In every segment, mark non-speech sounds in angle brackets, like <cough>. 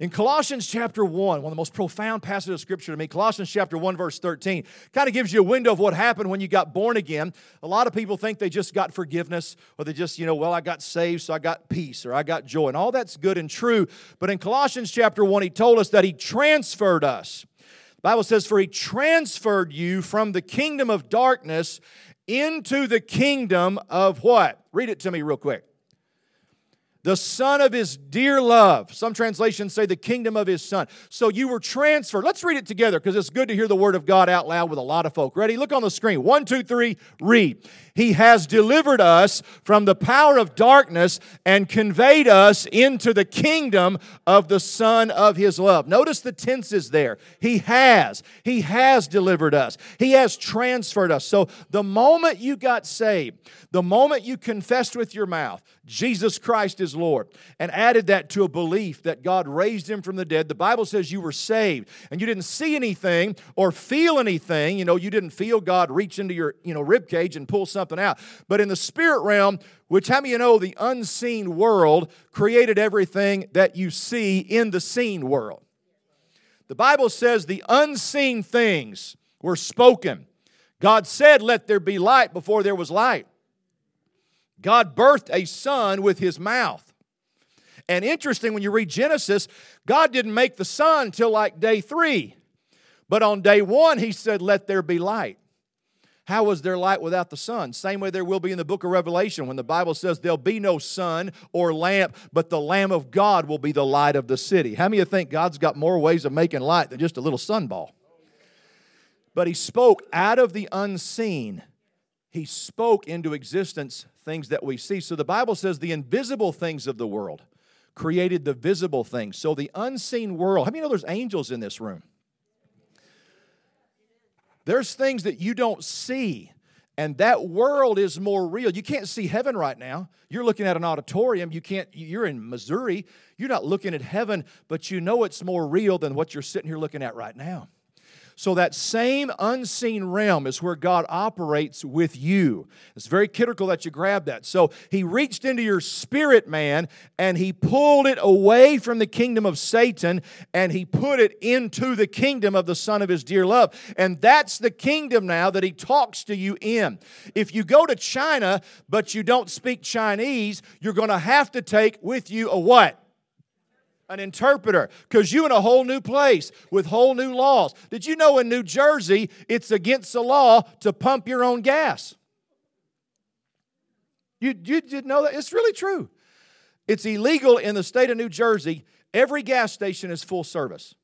In Colossians chapter 1, one of the most profound passages of scripture to me, Colossians chapter 1, verse 13, kind of gives you a window of what happened when you got born again. A lot of people think they just got forgiveness, or they just, you know, well, I got saved, so I got peace, or I got joy. And all that's good and true. But in Colossians chapter 1, he told us that he transferred us. The Bible says, For he transferred you from the kingdom of darkness into the kingdom of what? Read it to me real quick the Son of His dear love. Some translations say the kingdom of His Son. So you were transferred. Let's read it together because it's good to hear the Word of God out loud with a lot of folk. Ready? Look on the screen. One, two, three, read. He has delivered us from the power of darkness and conveyed us into the kingdom of the Son of His love. Notice the tenses there. He has. He has delivered us. He has transferred us. So the moment you got saved, the moment you confessed with your mouth, Jesus Christ is Lord, and added that to a belief that God raised him from the dead, the Bible says you were saved and you didn't see anything or feel anything. You know, you didn't feel God reach into your, you know, rib cage and pull something out. But in the spirit realm, which how many you know the unseen world created everything that you see in the seen world? The Bible says the unseen things were spoken. God said, Let there be light before there was light. God birthed a son with his mouth. And interesting, when you read Genesis, God didn't make the sun till like day three. But on day one, he said, Let there be light. How was there light without the sun? Same way there will be in the book of Revelation when the Bible says there'll be no sun or lamp, but the Lamb of God will be the light of the city. How many of you think God's got more ways of making light than just a little sunball? But he spoke out of the unseen. He spoke into existence things that we see. So the Bible says the invisible things of the world created the visible things. So the unseen world, how many know there's angels in this room? There's things that you don't see. And that world is more real. You can't see heaven right now. You're looking at an auditorium. You can't, you're in Missouri. You're not looking at heaven, but you know it's more real than what you're sitting here looking at right now. So, that same unseen realm is where God operates with you. It's very critical that you grab that. So, He reached into your spirit, man, and He pulled it away from the kingdom of Satan and He put it into the kingdom of the Son of His dear love. And that's the kingdom now that He talks to you in. If you go to China, but you don't speak Chinese, you're going to have to take with you a what? An interpreter because you in a whole new place with whole new laws. Did you know in New Jersey it's against the law to pump your own gas? You, you didn't know that? It's really true. It's illegal in the state of New Jersey. Every gas station is full service.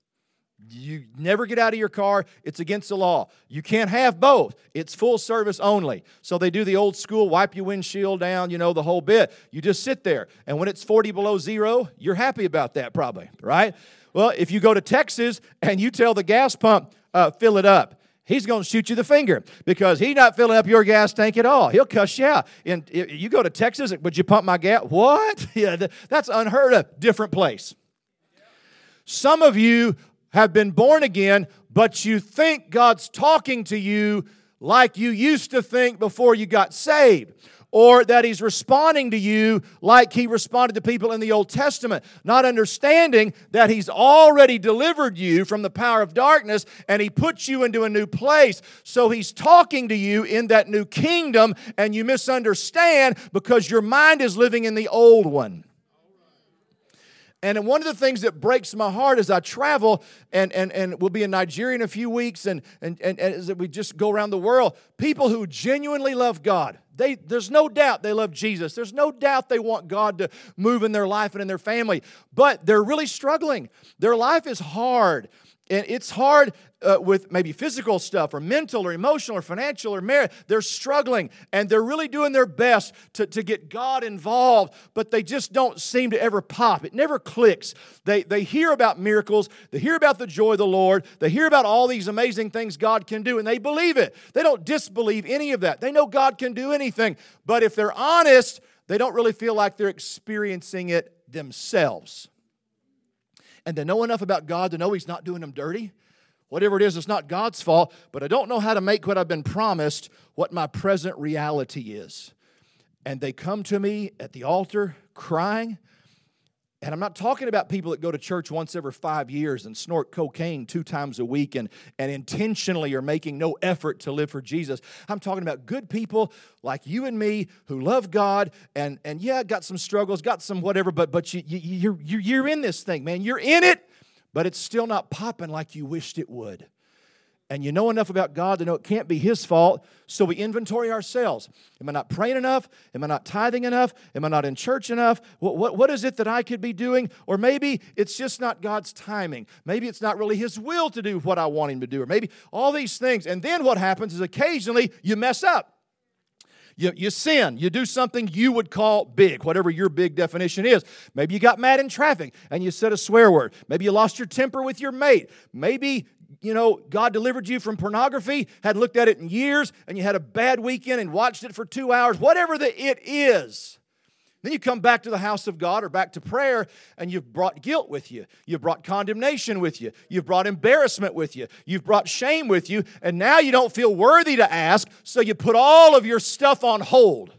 You never get out of your car. It's against the law. You can't have both. It's full service only. So they do the old school wipe your windshield down, you know, the whole bit. You just sit there. And when it's 40 below zero, you're happy about that, probably, right? Well, if you go to Texas and you tell the gas pump, uh, fill it up, he's going to shoot you the finger because he's not filling up your gas tank at all. He'll cuss you out. And you go to Texas, would you pump my gas? What? <laughs> Yeah, that's unheard of. Different place. Some of you have been born again, but you think God's talking to you like you used to think before you got saved. Or that he's responding to you like he responded to people in the Old Testament, not understanding that he's already delivered you from the power of darkness and he puts you into a new place. So he's talking to you in that new kingdom and you misunderstand because your mind is living in the old one. And one of the things that breaks my heart as I travel, and, and, and we'll be in Nigeria in a few weeks, and, and, and, and as we just go around the world, people who genuinely love God, they, there's no doubt they love Jesus. There's no doubt they want God to move in their life and in their family, but they're really struggling. Their life is hard. And it's hard uh, with maybe physical stuff or mental or emotional or financial or marriage. They're struggling and they're really doing their best to, to get God involved, but they just don't seem to ever pop. It never clicks. They, they hear about miracles, they hear about the joy of the Lord, they hear about all these amazing things God can do, and they believe it. They don't disbelieve any of that. They know God can do anything, but if they're honest, they don't really feel like they're experiencing it themselves and they know enough about God to know He's not doing them dirty. Whatever it is, it's not God's fault, but I don't know how to make what I've been promised what my present reality is. And they come to me at the altar crying, And I'm not talking about people that go to church once every five years and snort cocaine two times a week and, and intentionally are making no effort to live for Jesus. I'm talking about good people like you and me who love God and, and yeah, got some struggles, got some whatever, but, but you, you, you're, you're in this thing, man. You're in it, but it's still not popping like you wished it would and you know enough about God to know it can't be His fault. So we inventory ourselves. Am I not praying enough? Am I not tithing enough? Am I not in church enough? What, what, what is it that I could be doing? Or maybe it's just not God's timing. Maybe it's not really His will to do what I want Him to do. Or maybe all these things. And then what happens is occasionally you mess up. You, you sin. You do something you would call big, whatever your big definition is. Maybe you got mad in traffic and you said a swear word. Maybe you lost your temper with your mate. Maybe you know, God delivered you from pornography, hadn't looked at it in years, and you had a bad weekend and watched it for two hours, whatever the it is. Then you come back to the house of God or back to prayer, and you've brought guilt with you. You've brought condemnation with you. You've brought embarrassment with you. You've brought shame with you. And now you don't feel worthy to ask, so you put all of your stuff on hold.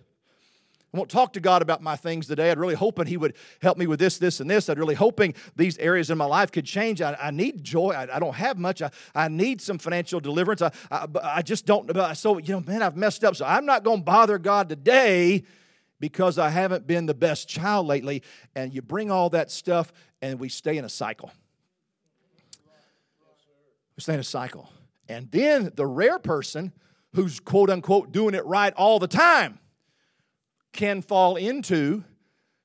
I won't talk to God about my things today. I'd really hoping He would help me with this, this, and this. I'd really hoping these areas in my life could change. I, I need joy. I, I, don't have much. I, I need some financial deliverance. I, I, I just don't. So, you know, man, I've messed up. So I'm not going to bother God today because I haven't been the best child lately. And you bring all that stuff and we stay in a cycle. We stay in a cycle. And then the rare person who's quote unquote doing it right all the time can fall into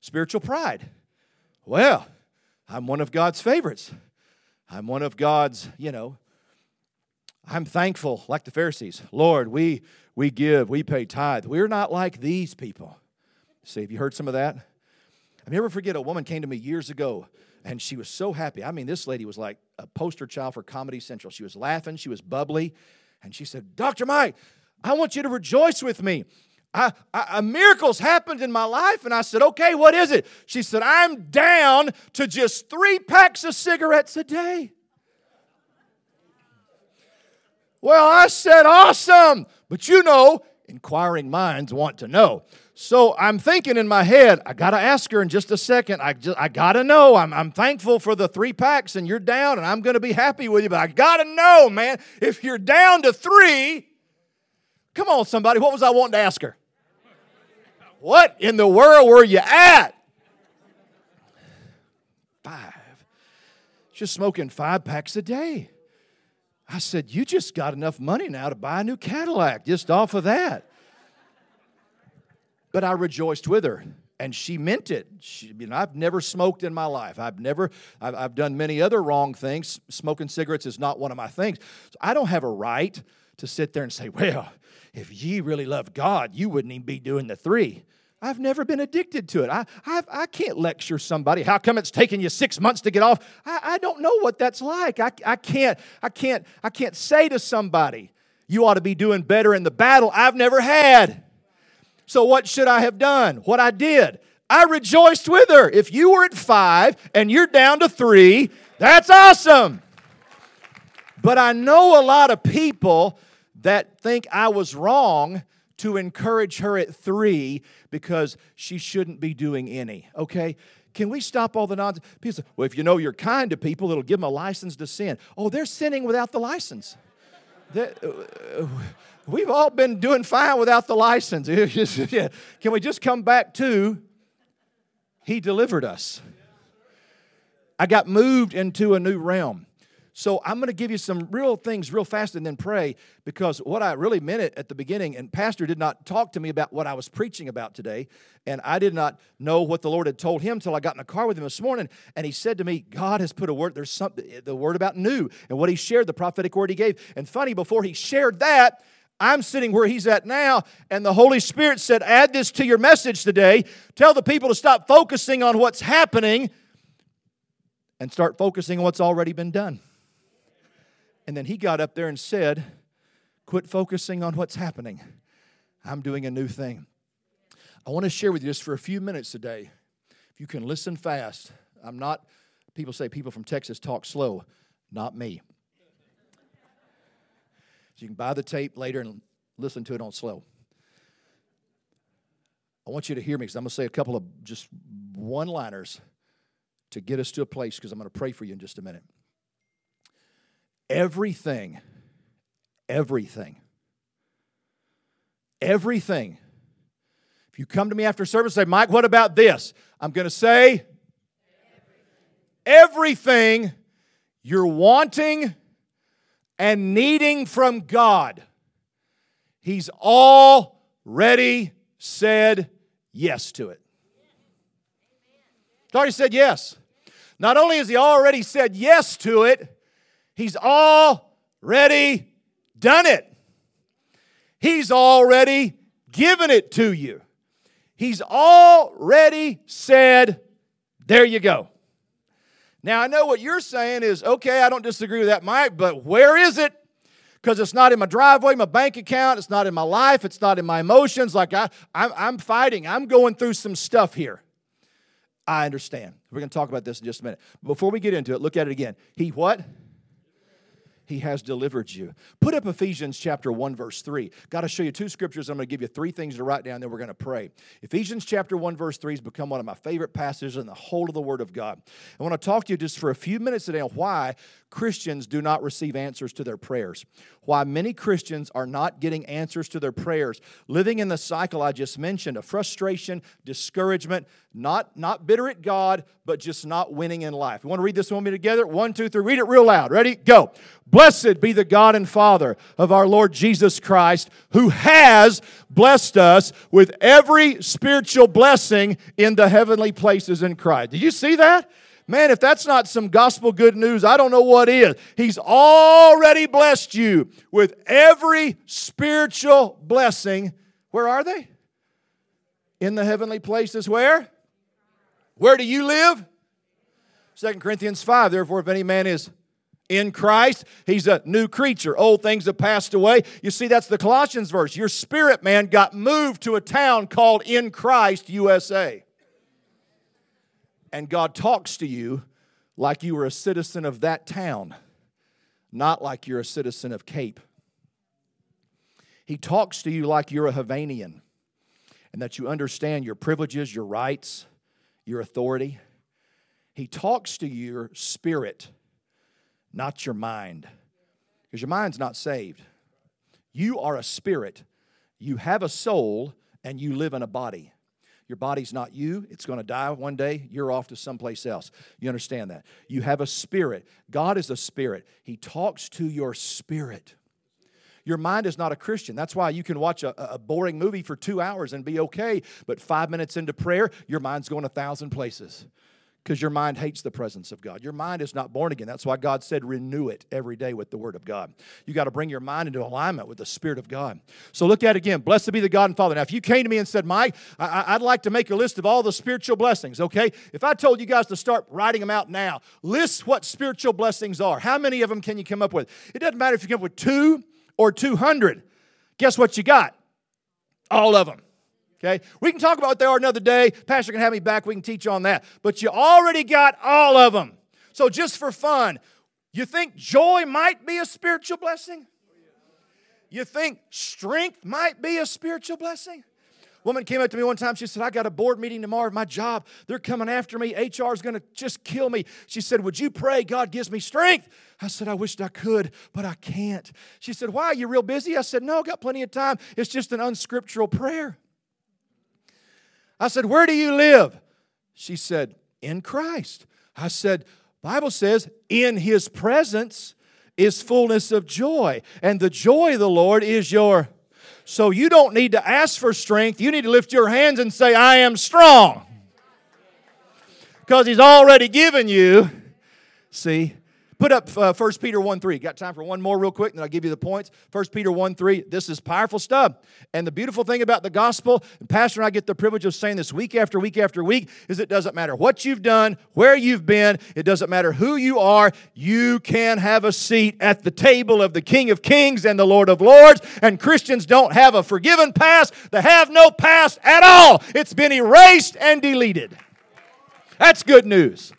spiritual pride. Well, I'm one of God's favorites. I'm one of God's, you know, I'm thankful, like the Pharisees. Lord, we we give, we pay tithe. We're not like these people. See, have you heard some of that? I never forget a woman came to me years ago and she was so happy. I mean, this lady was like a poster child for Comedy Central. She was laughing, she was bubbly, and she said, Dr. Mike, I want you to rejoice with me. A miracle's happened in my life. And I said, okay, what is it? She said, I'm down to just three packs of cigarettes a day. Well, I said, awesome. But you know, inquiring minds want to know. So I'm thinking in my head, I got to ask her in just a second. I, I got to know. I'm, I'm thankful for the three packs and you're down and I'm to be happy with you. But I got to know, man, if you're down to three, come on, somebody, what was I wanting to ask her? What in the world were you at? Five. Just smoking five packs a day. I said, You just got enough money now to buy a new Cadillac just off of that. But I rejoiced with her and she meant it. She, you know, I've never smoked in my life. I've never, I've, I've, done many other wrong things. Smoking cigarettes is not one of my things. So I don't have a right to sit there and say, well, if ye really loved God, you wouldn't even be doing the three. I've never been addicted to it. I, I've, I can not lecture somebody. How come it's taking you six months to get off? I, I don't know what that's like. I, I, can't, I, can't, I can't say to somebody, you ought to be doing better in the battle I've never had. So, what should I have done? What I did. I rejoiced with her. If you were at five and you're down to three, that's awesome. But I know a lot of people that think I was wrong to encourage her at three because she shouldn't be doing any, okay? Can we stop all the nonsense? People say, well, if you know you're kind to people, it'll give them a license to sin. Oh, they're sinning without the license. Uh, we've all been doing fine without the license. <laughs> Can we just come back to He delivered us? I got moved into a new realm. So I'm going to give you some real things real fast and then pray because what I really meant it at the beginning, and Pastor did not talk to me about what I was preaching about today, and I did not know what the Lord had told him until I got in the car with him this morning, and he said to me, God has put a word, there's something, the word about new, and what he shared, the prophetic word he gave. And funny, before he shared that, I'm sitting where he's at now, and the Holy Spirit said, Add this to your message today. Tell the people to stop focusing on what's happening and start focusing on what's already been done. And then he got up there and said, Quit focusing on what's happening. I'm doing a new thing. I want to share with you just for a few minutes today. If you can listen fast, I'm not, people say people from Texas talk slow. Not me. So you can buy the tape later and listen to it on slow. I want you to hear me because I'm going to say a couple of just one liners to get us to a place because I'm going to pray for you in just a minute. Everything, everything, everything. If you come to me after service, say, Mike, what about this? I'm going to say, everything you're wanting and needing from God, He's already said yes to it. He's already said yes. Not only has He already said yes to it, He's already done it. He's already given it to you. He's already said, There you go. Now, I know what you're saying is, okay, I don't disagree with that, Mike, but where is it? Because it's not in my driveway, my bank account, it's not in my life, it's not in my emotions. Like I, I'm, I'm fighting, I'm going through some stuff here. I understand. We're going to talk about this in just a minute. Before we get into it, look at it again. He what? He has delivered you. Put up Ephesians chapter 1, verse 3. Got to show you two scriptures. I'm going to give you three things to write down, then we're going to pray. Ephesians chapter 1, verse 3 has become one of my favorite passages in the whole of the Word of God. I want to talk to you just for a few minutes today on why Christians do not receive answers to their prayers. Why many Christians are not getting answers to their prayers, living in the cycle I just mentioned of frustration, discouragement, not, not bitter at God, but just not winning in life. You want to read this with me together? One, two, three. Read it real loud. Ready? Go. Blessed be the God and Father of our Lord Jesus Christ, who has blessed us with every spiritual blessing in the heavenly places in Christ. Did you see that? Man, if that's not some gospel good news, I don't know what is. He's already blessed you with every spiritual blessing. Where are they? In the heavenly places. Where? Where do you live? 2 Corinthians 5. Therefore, if any man is in Christ, he's a new creature. Old things have passed away. You see, that's the Colossians verse. Your spirit man got moved to a town called In Christ, USA and God talks to you like you were a citizen of that town, not like you're a citizen of Cape. He talks to you like you're a Havanian and that you understand your privileges, your rights, your authority. He talks to your spirit, not your mind, because your mind's not saved. You are a spirit, you have a soul, and you live in a body. Your body's not you. It's going to die one day. You're off to someplace else. You understand that? You have a spirit. God is a spirit. He talks to your spirit. Your mind is not a Christian. That's why you can watch a, a boring movie for two hours and be okay, but five minutes into prayer, your mind's going a thousand places because your mind hates the presence of God. Your mind is not born again. That's why God said, renew it every day with the Word of God. You got to bring your mind into alignment with the Spirit of God. So look at it again. Blessed be the God and Father. Now, if you came to me and said, Mike, I- would like to make a list of all the spiritual blessings, okay? If I told you guys to start writing them out now, list what spiritual blessings are. How many of them can you come up with? It doesn't matter if you come up with two or 200. Guess what you got? All of them. Okay? We can talk about what they are another day. Pastor can have me back. We can teach on that. But you already got all of them. So just for fun, you think joy might be a spiritual blessing? You think strength might be a spiritual blessing? Woman came up to me one time. She said, I got a board meeting tomorrow at my job. They're coming after me. HR is going to just kill me. She said, Would you pray God gives me strength? I said, I wished I could, but I can't. She said, Why? Are you real busy? I said, No, got plenty of time. It's just an unscriptural prayer. I said, Where do you live? She said, In Christ. I said, Bible says, in his presence is fullness of joy, and the joy of the Lord is your. So you don't need to ask for strength. You need to lift your hands and say, I am strong. Because he's already given you, see, Put up uh, 1 Peter 1 3. Got time for one more real quick, and then I'll give you the points. 1 Peter 1 3. This is powerful stuff. And the beautiful thing about the gospel, and Pastor and I get the privilege of saying this week after week after week, is it doesn't matter what you've done, where you've been, it doesn't matter who you are, you can have a seat at the table of the King of Kings and the Lord of Lords. And Christians don't have a forgiven past, they have no past at all. It's been erased and deleted. That's good news.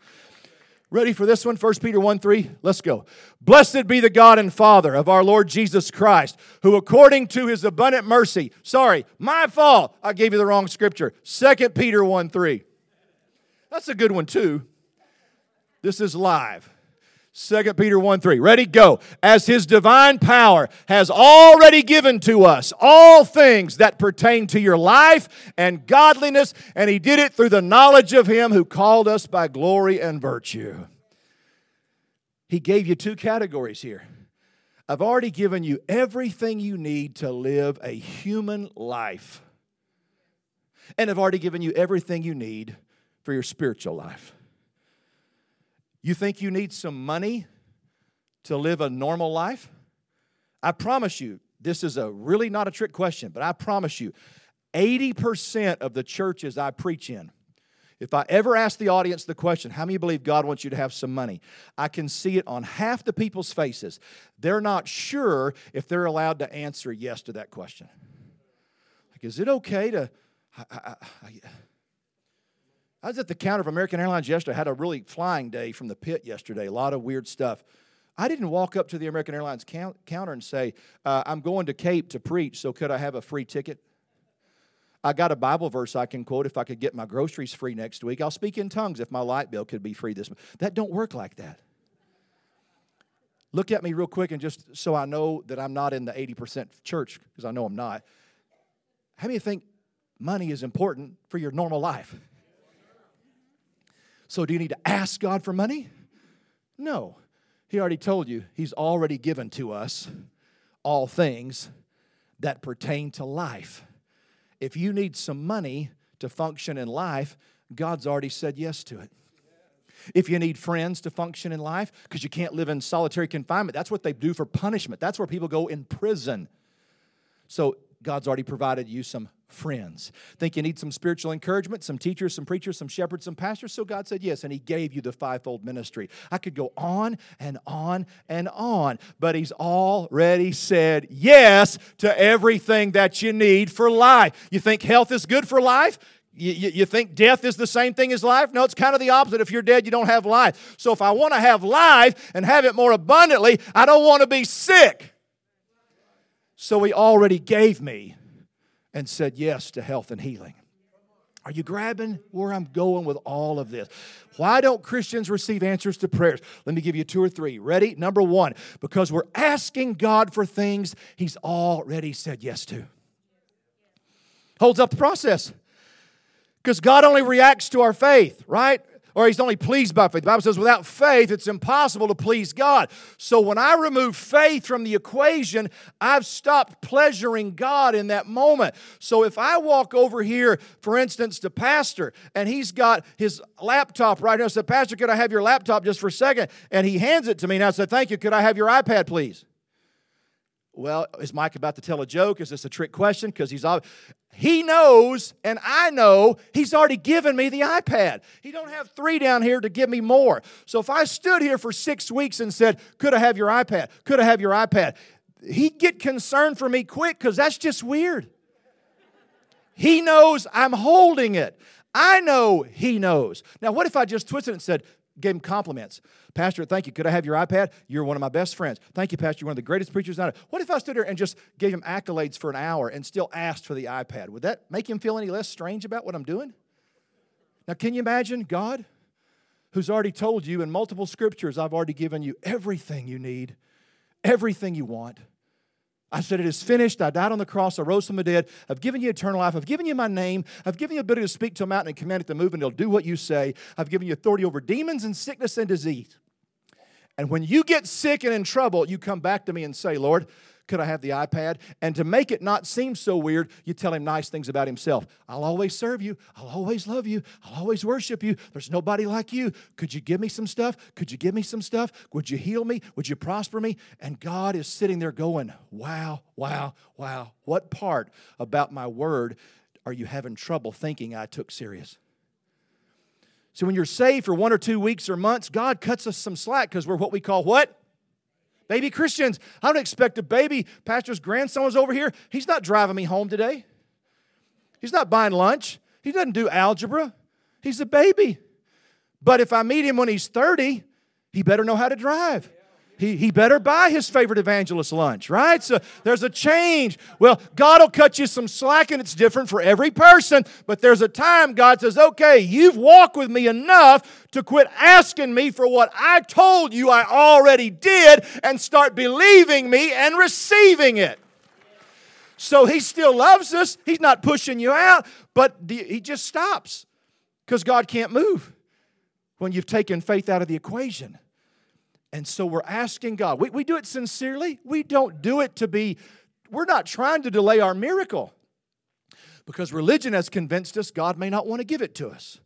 Ready for this one? 1 Peter 1 3. Let's go. Blessed be the God and Father of our Lord Jesus Christ, who according to his abundant mercy, sorry, my fault, I gave you the wrong scripture. 2 Peter 1 3. That's a good one too. This is live. 2 Peter 1 3. Ready? Go. As his divine power has already given to us all things that pertain to your life and godliness, and he did it through the knowledge of him who called us by glory and virtue. He gave you two categories here. I've already given you everything you need to live a human life. And I've already given you everything you need for your spiritual life. You think you need some money to live a normal life? I promise you, this is a really not a trick question, but I promise you, 80% of the churches I preach in, if I ever ask the audience the question, how many believe God wants you to have some money? I can see it on half the people's faces. They're not sure if they're allowed to answer yes to that question. Like, is it okay to. I, I, I, I was at the counter of American Airlines yesterday. I had a really flying day from the pit yesterday, a lot of weird stuff. I didn't walk up to the American Airlines count, counter and say, uh, I'm going to Cape to preach, so could I have a free ticket? I got a Bible verse I can quote if I could get my groceries free next week. I'll speak in tongues if my light bill could be free this month. That don't work like that. Look at me real quick and just so I know that I'm not in the 80% church, because I know I'm not. How many think money is important for your normal life? So, do you need to ask God for money? No. He already told you, He's already given to us all things that pertain to life. If you need some money to function in life, God's already said yes to it. If you need friends to function in life, because you can't live in solitary confinement, that's what they do for punishment. That's where people go in prison. So God's already provided you some friends. Think you need some spiritual encouragement, some teachers, some preachers, some shepherds, some pastors? So God said yes, and He gave you the fivefold ministry. I could go on and on and on, but He's already said yes to everything that you need for life. You think health is good for life? You, you, you, think death is the same thing as life? No, it's kind of the opposite. If you're dead, you don't have life. So if I want to have life and have it more abundantly, I don't want to be sick. So He already gave me and said yes to health and healing. Are you grabbing where I'm going with all of this? Why don't Christians receive answers to prayers? Let me give you two or three. Ready? Number one, because we're asking God for things He's already said yes to. Holds up the process. Because God only reacts to our faith, right? Or he's only pleased by faith. The Bible says without faith, it's impossible to please God. So when I remove faith from the equation, I've stopped pleasuring God in that moment. So if I walk over here, for instance, to Pastor, and he's got his laptop right here, I said, Pastor, could I have your laptop just for a second? And he hands it to me, and I said, Thank you. Could I have your iPad, please? Well, is Mike about to tell a joke? Is this a trick question? Because he's he knows and I know he's already given me the iPad. He don't have three down here to give me more. So if I stood here for six weeks and said, "Could I have your iPad? Could I have your iPad?" He'd get concerned for me quick because that's just weird. He knows I'm holding it. I know he knows. Now, what if I just twisted and said, gave him compliments. Pastor, thank you. Could I have your iPad? You're one of my best friends. Thank you, Pastor. You're one of the greatest preachers out What if I stood there and just gave him accolades for an hour and still asked for the iPad? Would that make him feel any less strange about what I'm doing? Now, can you imagine God, who's already told you in multiple scriptures, I've already given you everything you need, everything you want. I said, It is finished. I died on the cross. I rose from the dead. I've given you eternal life. I've given you my name. I've given you the ability to speak to a mountain and command it to move, and it'll do what you say. I've given you authority over demons and sickness and disease. And when you get sick and in trouble, you come back to me and say, Lord, could I have the iPad? And to make it not seem so weird, you tell him nice things about himself. I'll always serve you. I'll always love you. I'll always worship you. There's nobody like you. Could you give me some stuff? Could you give me some stuff? Would you heal me? Would you prosper me? And God is sitting there going, Wow, wow, wow. What part about my word are you having trouble thinking I took serious? So when you're saved for one or two weeks or months, God cuts us some slack because we're what we call what? Baby Christians, I don't expect a baby pastor's grandson was over here. He's not driving me home today. He's not buying lunch. He doesn't do algebra. He's a baby. But if I meet him when he's 30, he better know how to drive. He, he better buy his favorite evangelist lunch, right? So there's a change. Well, God will cut you some slack, and it's different for every person. But there's a time God says, okay, you've walked with me enough to quit asking me for what I told you I already did and start believing me and receiving it. So he still loves us. He's not pushing you out, but he just stops because God can't move when you've taken faith out of the equation. And so we're asking God. We, we do it sincerely. We don't do it to be, we're not trying to delay our miracle because religion has convinced us God may not want to give it to us.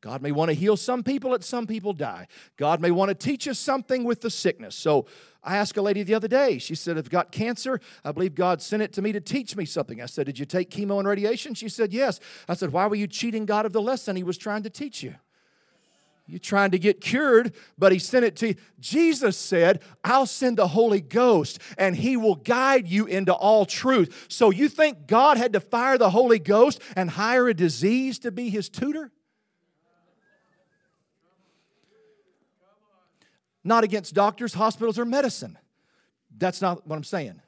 God may want to heal some people, let some people die. God may want to teach us something with the sickness. So I asked a lady the other day, she said, I've got cancer. I believe God sent it to me to teach me something. I said, Did you take chemo and radiation? She said, Yes. I said, Why were you cheating God of the lesson He was trying to teach you? You're trying to get cured, but he sent it to you. Jesus said, I'll send the Holy Ghost and he will guide you into all truth. So you think God had to fire the Holy Ghost and hire a disease to be his tutor? Not against doctors, hospitals, or medicine. That's not what I'm saying.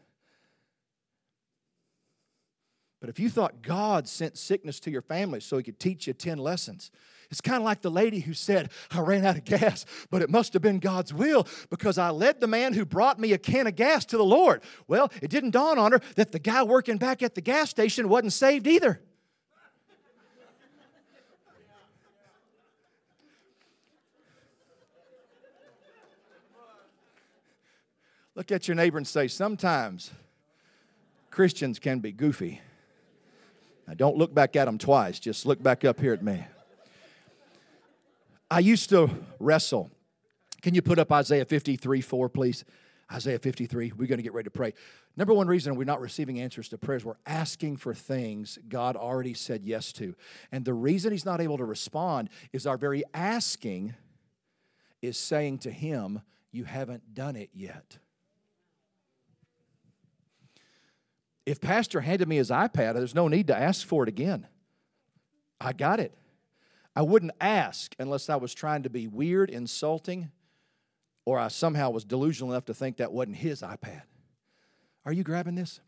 But if you thought God sent sickness to your family so he could teach you 10 lessons, it's kind of like the lady who said, I ran out of gas, but it must have been God's will because I led the man who brought me a can of gas to the Lord. Well, it didn't dawn on her that the guy working back at the gas station wasn't saved either. Look at your neighbor and say, Sometimes Christians can be goofy. Now, don't look back at them twice, just look back up here at me. I used to wrestle. Can you put up Isaiah 53 4, please? Isaiah 53. We're going to get ready to pray. Number one reason we're not receiving answers to prayers, we're asking for things God already said yes to. And the reason He's not able to respond is our very asking is saying to Him, You haven't done it yet. If Pastor handed me his iPad, there's no need to ask for it again. I got it. I wouldn't ask unless I was trying to be weird, insulting, or I somehow was delusional enough to think that wasn't his iPad. Are you grabbing this?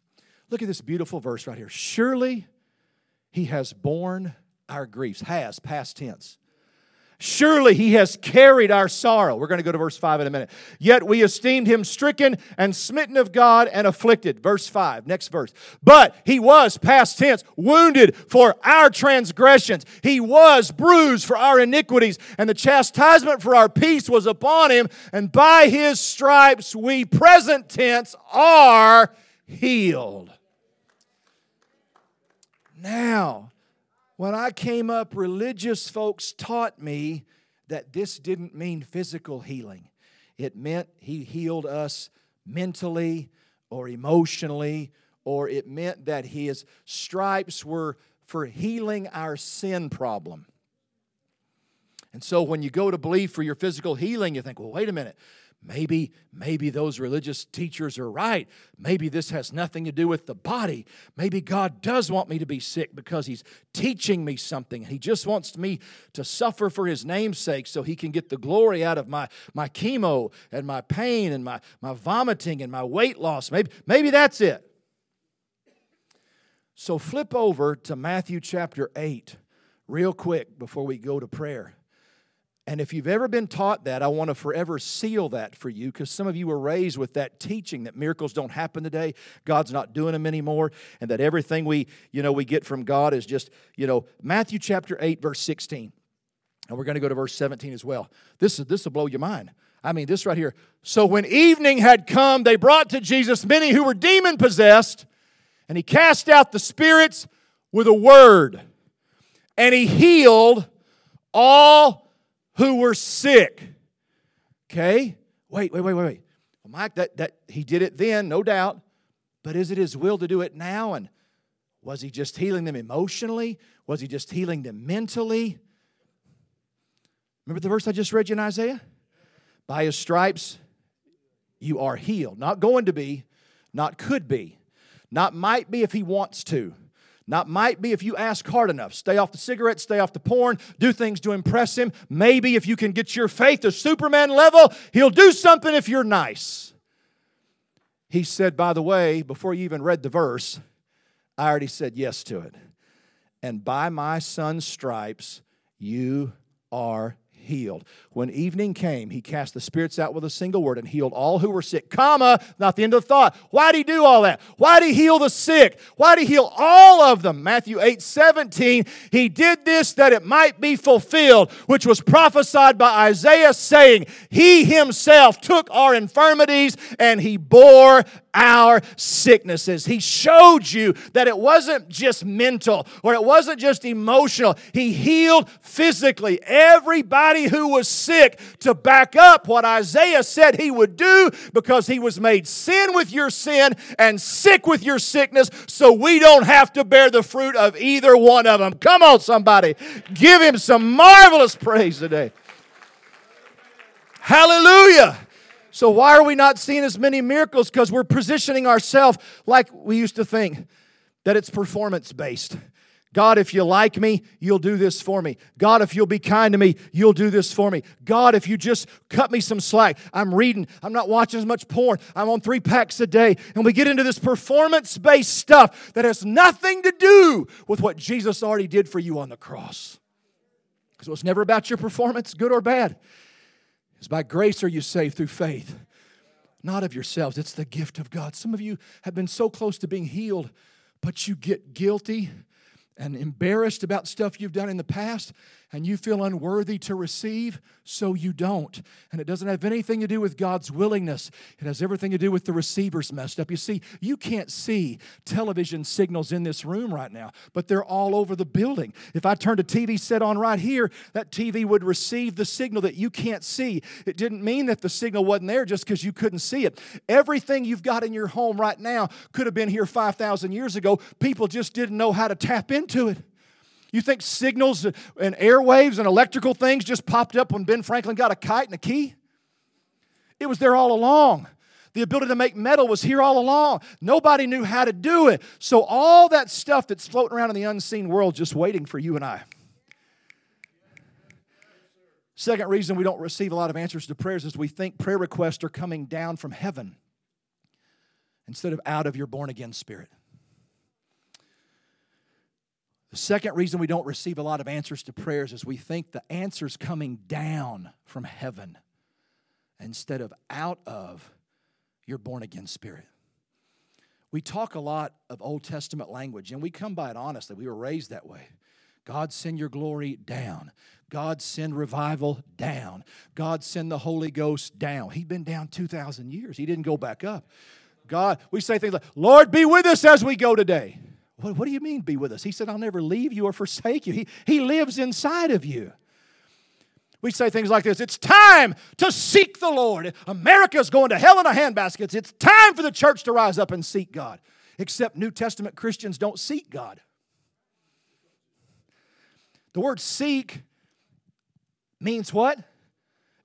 Look at this beautiful verse right here. Surely he has borne our griefs. Has, past tense. Surely he has carried our sorrow. We're going to go to verse 5 in a minute. Yet we esteemed him stricken and smitten of God and afflicted. Verse 5, next verse. But he was, past tense, wounded for our transgressions. He was bruised for our iniquities, and the chastisement for our peace was upon him, and by his stripes we, present tense, are healed. Now, when I came up, religious folks taught me that this didn't mean physical healing. It meant He healed us mentally or emotionally, or it meant that His stripes were for healing our sin problem. And so when you go to believe for your physical healing, you think, well, wait a minute. Maybe, maybe those religious teachers are right. Maybe this has nothing to do with the body. Maybe God does want me to be sick because He's teaching me something. He just wants me to suffer for His name's sake so He can get the glory out of my, my chemo and my pain and my, my vomiting and my weight loss. Maybe, maybe that's it. So flip over to Matthew chapter 8 real quick before we go to prayer. And if you've ever been taught that, I want to forever seal that for you because some of you were raised with that teaching that miracles don't happen today, God's not doing them anymore, and that everything we, you know, we get from God is just, you know, Matthew chapter 8 verse 16. And we're going to go to verse 17 as well. This is this will blow your mind. I mean, this right here. So when evening had come, they brought to Jesus many who were demon possessed, and he cast out the spirits with a word, and he healed all who were sick. Okay? Wait, wait, wait, wait, wait. Well, Mike, that, that he did it then, no doubt. But is it his will to do it now? And was he just healing them emotionally? Was he just healing them mentally? Remember the verse I just read you in Isaiah? By his stripes you are healed. Not going to be, not could be, not might be if he wants to, Not might be if you ask hard enough. Stay off the cigarettes, stay off the porn, do things to impress him. Maybe if you can get your faith to Superman level, he'll do something if you're nice. He said, by the way, before you even read the verse, I already said yes to it. And by my son's stripes, you are healed. When evening came, he cast the spirits out with a single word and healed all who were sick. Comma, not the end of the thought. Why did he do all that? Why did he heal the sick? Why did he heal all of them? Matthew 8 17. He did this that it might be fulfilled, which was prophesied by Isaiah, saying, He himself took our infirmities and he bore our sicknesses. He showed you that it wasn't just mental or it wasn't just emotional. He healed physically everybody who was sick to back up what Isaiah said he would do because he was made sin with your sin and sick with your sickness so we don't have to bear the fruit of either one of them. Come on, somebody. Give him some marvelous praise today. Hallelujah. So, why are we not seeing as many miracles? Because we're positioning ourselves like we used to think that it's performance based. God, if you like me, you'll do this for me. God, if you'll be kind to me, you'll do this for me. God, if you just cut me some slack, I'm reading, I'm not watching as much porn, I'm on three packs a day. And we get into this performance based stuff that has nothing to do with what Jesus already did for you on the cross. Because it's never about your performance, good or bad. It's by grace are you saved through faith, not of yourselves. It's the gift of God. Some of you have been so close to being healed, but you get guilty and embarrassed about stuff you've done in the past and you feel unworthy to receive, so you don't. And it doesn't have anything to do with God's willingness, it has everything to do with the receivers messed up. You see, you can't see television signals in this room right now, but they're all over the building. If I turned a TV set on right here, that TV would receive the signal that you can't see. It didn't mean that the signal wasn't there just because you couldn't see it. Everything you've got in your home right now could have been here 5,000 years ago. People just didn't know how to tap into it. You think signals and airwaves and electrical things just popped up when Ben Franklin got a kite and a key? It was there all along. The ability to make metal was here all along. Nobody knew how to do it. So, all that stuff that's floating around in the unseen world just waiting for you and I. Second reason we don't receive a lot of answers to prayers is we think prayer requests are coming down from heaven instead of out of your born again spirit. The second reason we don't receive a lot of answers to prayers is we think the answer's coming down from heaven instead of out of your born again spirit. We talk a lot of Old Testament language and we come by it honestly. We were raised that way. God, send your glory down. God, send revival down. God, send the Holy Ghost down. He'd been down 2,000 years, He didn't go back up. God, we say things like, Lord, be with us as we go today. What, what do you mean, be with us? He said, I'll never leave you or forsake you. He, he lives inside of you. We say things like this It's time to seek the Lord. America's going to hell in a handbasket. It's time for the church to rise up and seek God. Except New Testament Christians don't seek God. The word seek means what?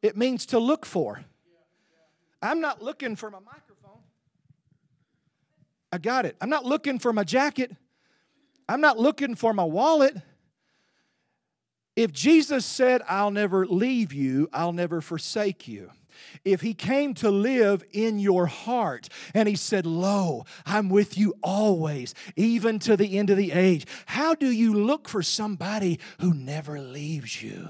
It means to look for. I'm not looking for my microphone. I got it. I'm not looking for my jacket. I'm not looking for my wallet. If Jesus said, I'll never leave you, I'll never forsake you. If he came to live in your heart and he said, Lo, I'm with you always, even to the end of the age, how do you look for somebody who never leaves you?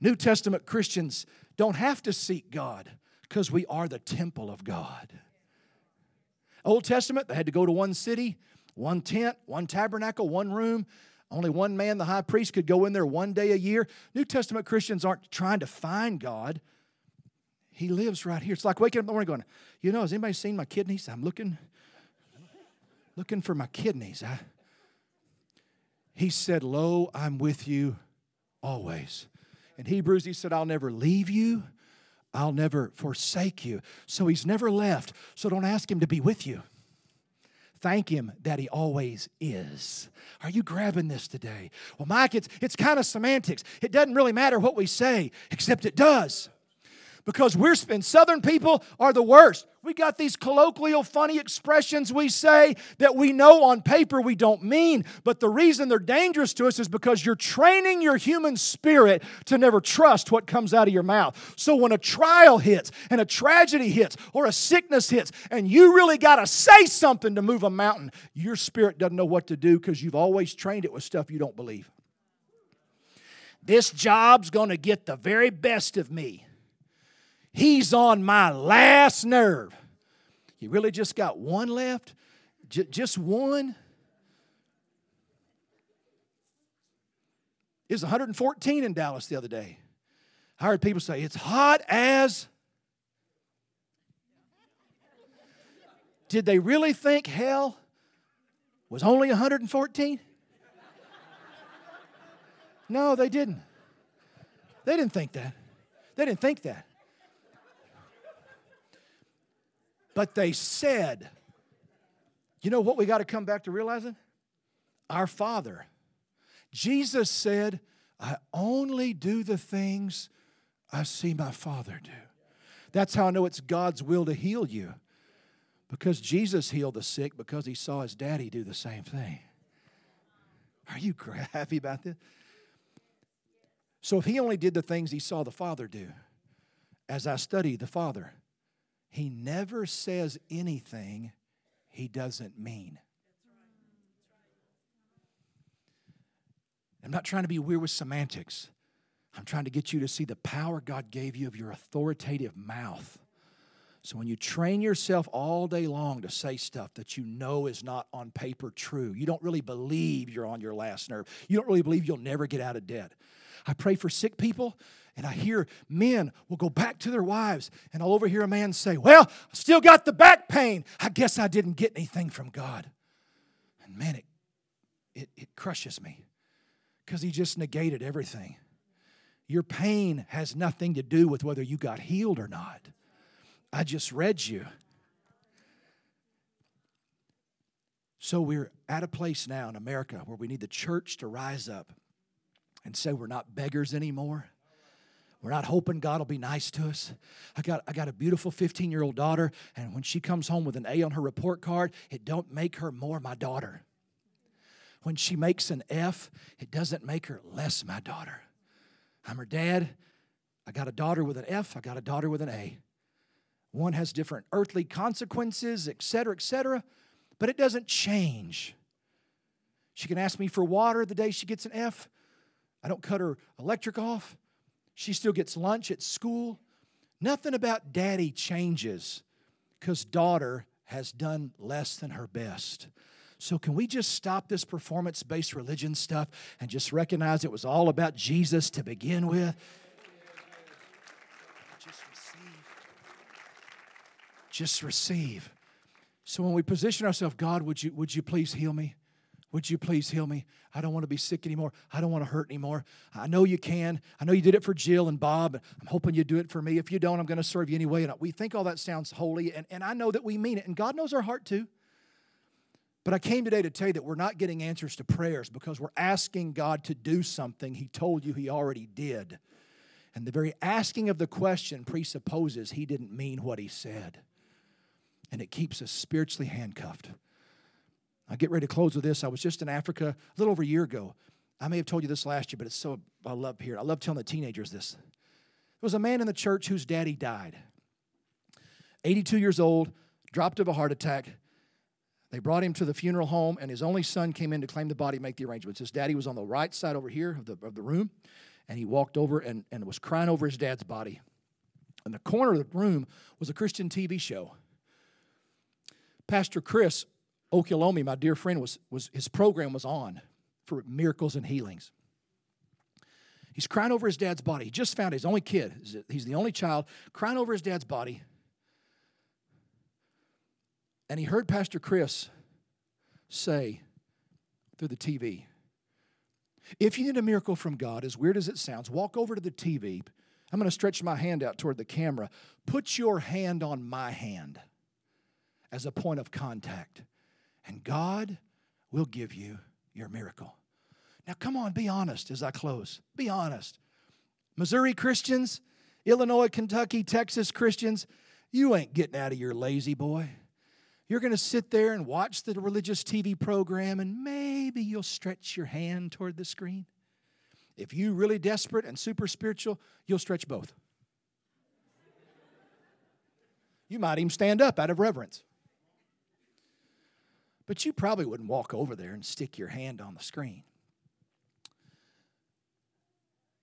New Testament Christians don't have to seek God because we are the temple of God. Old Testament, they had to go to one city, one tent, one tabernacle, one room. Only one man, the high priest, could go in there one day a year. New Testament Christians aren't trying to find God. He lives right here. It's like waking up in the morning going, you know, has anybody seen my kidneys? I'm looking, looking for my kidneys. I, he said, Lo, I'm with you always. In Hebrews, he said, I'll never leave you I'll never forsake you. So he's never left. So don't ask him to be with you. Thank him that he always is. Are you grabbing this today? Well, Mike, it's, it's kind of semantics. It doesn't really matter what we say, except it does. Because we're southern people are the worst. We got these colloquial funny expressions we say that we know on paper we don't mean but the reason they're dangerous to us is because you're training your human spirit to never trust what comes out of your mouth. So when a trial hits and a tragedy hits or a sickness hits and you really got to say something to move a mountain your spirit doesn't know what to do because you've always trained it with stuff you don't believe. This job's going to get the very best of me He's on my last nerve. You really just got one left? J- just one? It was 114 in Dallas the other day. I heard people say, it's hot as. Did they really think hell was only 114? No, they didn't. They didn't think that. They didn't think that. But they said, you know what we got to come back to realizing? Our Father. Jesus said, I only do the things I see my Father do. That's how I know it's God's will to heal you. Because Jesus healed the sick because he saw his daddy do the same thing. Are you <laughs> happy about this? So if he only did the things he saw the Father do, as I study the Father, he never says anything he doesn't mean. I'm not trying to be weird with semantics. I'm trying to get you to see the power God gave you of your authoritative mouth. So when you train yourself all day long to say stuff that you know is not on paper true, you don't really believe you're on your last nerve. You don't really believe you'll never get out of debt. I pray for sick people and I hear men will go back to their wives, and I'll overhear a man say, Well, I still got the back pain. I guess I didn't get anything from God. And man, it, it, it crushes me because he just negated everything. Your pain has nothing to do with whether you got healed or not. I just read you. So we're at a place now in America where we need the church to rise up and say we're not beggars anymore. We're not hoping God will be nice to us. I got, I got a beautiful 15 year old daughter, and when she comes home with an A on her report card, it don't make her more my daughter. When she makes an F, it doesn't make her less my daughter. I'm her dad. I got a daughter with an F, I got a daughter with an A. One has different earthly consequences, et cetera, et cetera, but it doesn't change. She can ask me for water the day she gets an F. I don't cut her electric off. She still gets lunch at school. Nothing about daddy changes because daughter has done less than her best. So, can we just stop this performance based religion stuff and just recognize it was all about Jesus to begin with? Just receive. Just receive. So, when we position ourselves, God, would you, would you please heal me? Would you please heal me? I don't want to be sick anymore. I don't want to hurt anymore. I know you can. I know you did it for Jill and Bob. I'm hoping you do it for me. If you don't, I'm going to serve you anyway. And we think all that sounds holy, and, and I know that we mean it, and God knows our heart too. But I came today to tell you that we're not getting answers to prayers because we're asking God to do something He told you He already did. And the very asking of the question presupposes He didn't mean what He said. And it keeps us spiritually handcuffed. I get ready to close with this. I was just in Africa a little over a year ago. I may have told you this last year, but it's so I love here. I love telling the teenagers this. There was a man in the church whose daddy died. 82 years old, dropped of a heart attack. They brought him to the funeral home, and his only son came in to claim the body, make the arrangements. His daddy was on the right side over here of the, of the room, and he walked over and, and was crying over his dad's body. In the corner of the room was a Christian TV show. Pastor Chris Oyakhilome, my dear friend, was, was his program was on for miracles and healings. He's crying over his dad's body. He just found his only kid. He's the only child crying over his dad's body. And he heard Pastor Chris say through the TV, if you need a miracle from God, as weird as it sounds, walk over to the TV. I'm going to stretch my hand out toward the camera. Put your hand on my hand as a point of contact and God will give you your miracle. Now, come on, be honest as I close. Be honest. Missouri Christians, Illinois, Kentucky, Texas Christians, you ain't getting out of your lazy boy. You're going to sit there and watch the religious TV program, and maybe you'll stretch your hand toward the screen. If you really desperate and super spiritual, you'll stretch both. You might even stand up out of reverence. But you probably wouldn't walk over there and stick your hand on the screen.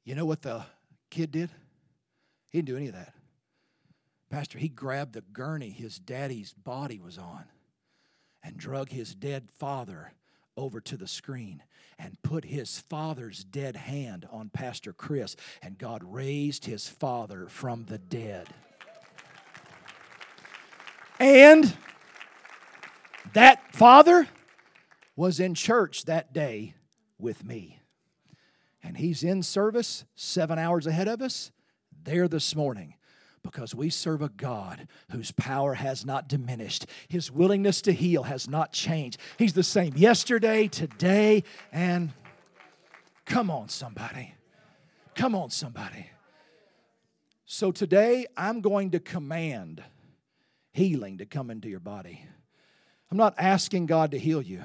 You know what the kid did? He didn't do any of that. Pastor, he grabbed the gurney his daddy's body was on and drug his dead father over to the screen and put his father's dead hand on Pastor Chris, and God raised his father from the dead. And that father was in church that day with me. And he's in service seven hours ahead of us there this morning because we serve a God whose power has not diminished. His willingness to heal has not changed. He's the same yesterday, today, and come on, somebody. Come on, somebody. So today, I'm going to command healing to come into your body. I'm not asking God to heal you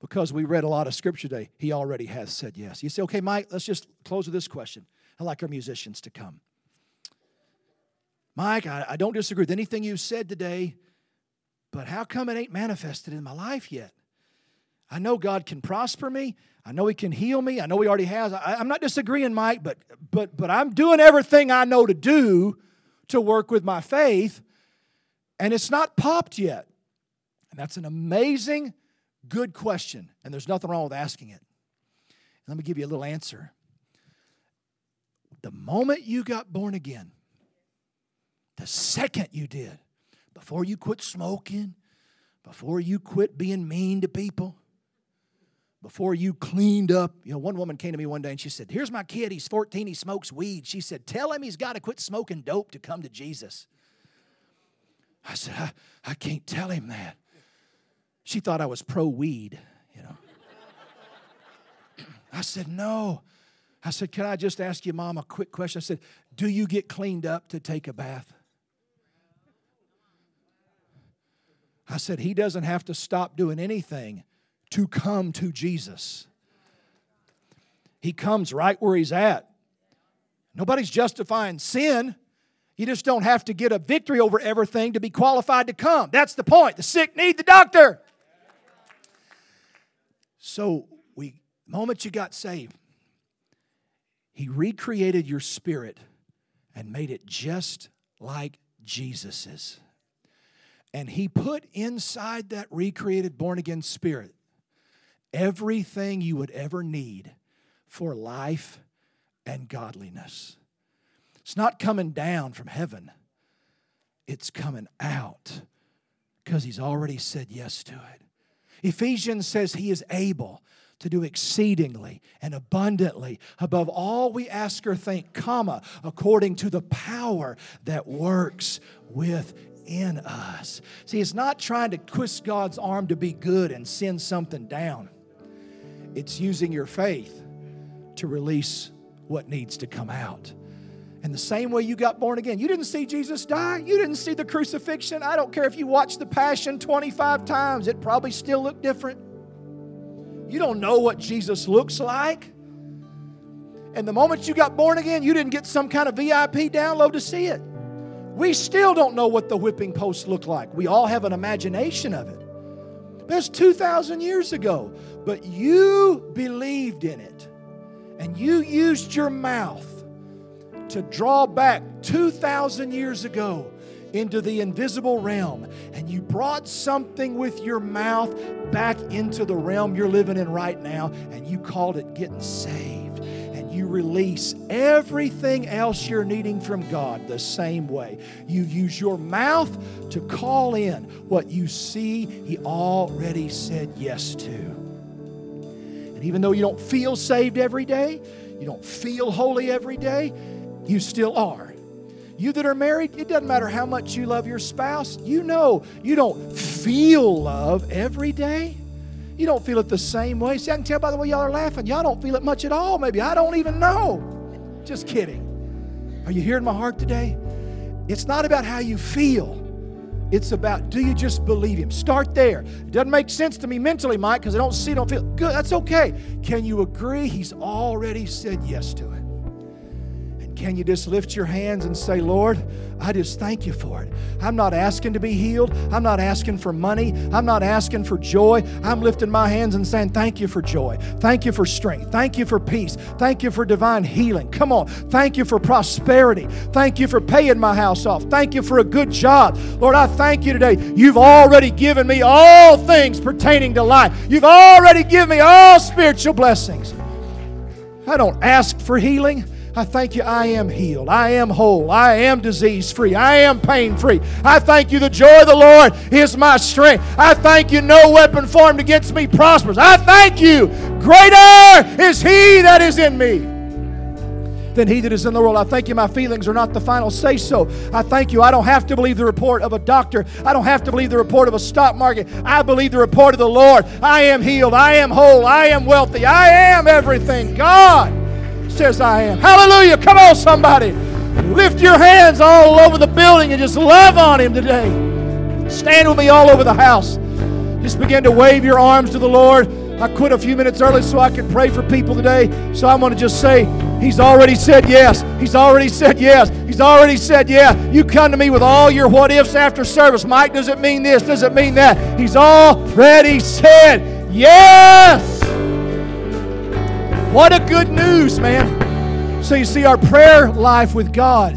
because we read a lot of scripture today. He already has said yes. You say, okay, Mike, let's just close with this question. I'd like our musicians to come. Mike, I, I don't disagree with anything you said today, but how come it ain't manifested in my life yet? I know God can prosper me. I know He can heal me. I know He already has. I, I'm not disagreeing, Mike, but but but I'm doing everything I know to do to work with my faith, and it's not popped yet. And that's an amazing, good question, and there's nothing wrong with asking it. Let me give you a little answer. The moment you got born again, the second you did, before you quit smoking, before you quit being mean to people, before you cleaned up. You know, one woman came to me one day and she said, Here's my kid. He's 14. He smokes weed. She said, Tell him he's got to quit smoking dope to come to Jesus. I said, I, I can't tell him that. She thought I was pro weed, you know. <clears throat> I said, No. I said, Can I just ask you, Mom, a quick question? I said, Do you get cleaned up to take a bath? I said, He doesn't have to stop doing anything to come to Jesus. He comes right where He's at. Nobody's justifying sin. You just don't have to get a victory over everything to be qualified to come. That's the point. The sick need the doctor. So, we, the moment you got saved, He recreated your spirit and made it just like Jesus's. And he put inside that recreated, born again spirit everything you would ever need for life and godliness. It's not coming down from heaven, it's coming out because he's already said yes to it. Ephesians says he is able to do exceedingly and abundantly above all we ask or think, comma, according to the power that works with in us. See, it's not trying to twist God's arm to be good and send something down, it's using your faith to release what needs to come out. And the same way you got born again, you didn't see Jesus die. You didn't see the crucifixion. I don't care if you watched the Passion 25 times, it probably still looked different. You don't know what Jesus looks like. And the moment you got born again, you didn't get some kind of VIP download to see it. We still don't know what the whipping post looked like. We all have an imagination of it. That's 2,000 years ago. But you believed in it, and you used your mouth to draw back 2,000 years ago into the invisible realm, and you brought something with your mouth back into the realm you're living in right now, and you called it getting saved And you release everything else you're needing from God the same way. You use your mouth to call in what you see He already said yes to. And even though you don't feel saved every day, you don't feel holy every day, you still are. You that are married, it doesn't matter how much you love your spouse, you know you don't feel love every day. You don't feel it the same way. See, I can tell by the way y'all are laughing. Y'all don't feel it much at all, maybe. I don't even know. Just kidding. Are you hearing my heart today? It's not about how you feel. It's about do you just believe him? Start there. It doesn't make sense to me mentally, Mike, because I don't see, don't feel good. That's okay. Can you agree he's already said yes to it? Can you just lift your hands and say, Lord, I just thank you for it. I'm not asking to be healed. I'm not asking for money. I'm not asking for joy. I'm lifting my hands and saying, Thank you for joy. Thank you for strength. Thank you for peace. Thank you for divine healing. Come on. Thank you for prosperity. Thank you for paying my house off. Thank you for a good job. Lord, I thank you today. You've already given me all things pertaining to life. You've already given me all spiritual blessings. I don't ask for healing. I thank you, I am healed. I am whole. I am disease free. I am pain free. I thank you, the joy of the Lord is my strength. I thank you, no weapon formed against me prospers. I thank you, greater is He that is in me than he that is in the world. I thank you, my feelings are not the final say so. I thank you, I don't have to believe the report of a doctor. I don't have to believe the report of a stock market. I believe the report of the Lord. I am healed. I am whole. I am wealthy. I am everything. God says I am. Hallelujah. Come on, somebody. Lift your hands all over the building and just love on Him today. Stand with me all over the house. Just begin to wave your arms to the Lord. I quit a few minutes early so I could pray for people today. So I'm going to just say, He's already said yes. He's already said yes. He's already said, yeah. You come to me with all your what ifs after service. Mike, does it mean this? Does it mean that? He's already said yes. What a good news, man. So you see, our prayer life with God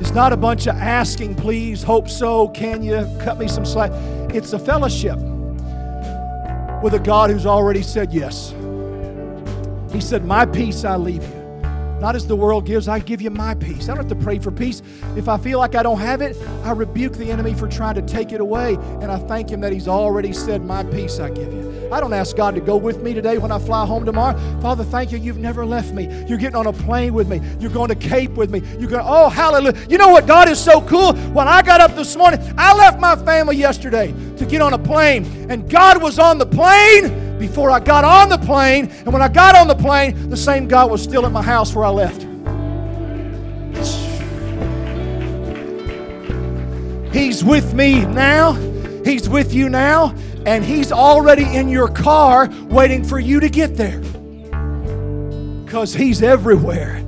is not a bunch of asking, please, hope so, can you cut me some slack. It's a fellowship with a God who's already said yes. He said, My peace I leave you. Not as the world gives, I give you my peace. I don't have to pray for peace. If I feel like I don't have it, I rebuke the enemy for trying to take it away. And I thank him that he's already said, My peace I give you. I don't ask God to go with me today when I fly home tomorrow. Father, thank you. You've never left me. You're getting on a plane with me. You're going to Cape with me. You're going, oh, hallelujah. You know what? God is so cool. When I got up this morning, I left my family yesterday to get on a plane, and God was on the plane before I got on the plane. And when I got on the plane, the same God was still at my house where I left. He's with me now. He's with you now. And He's already in your car waiting for you to get there. Because He's everywhere.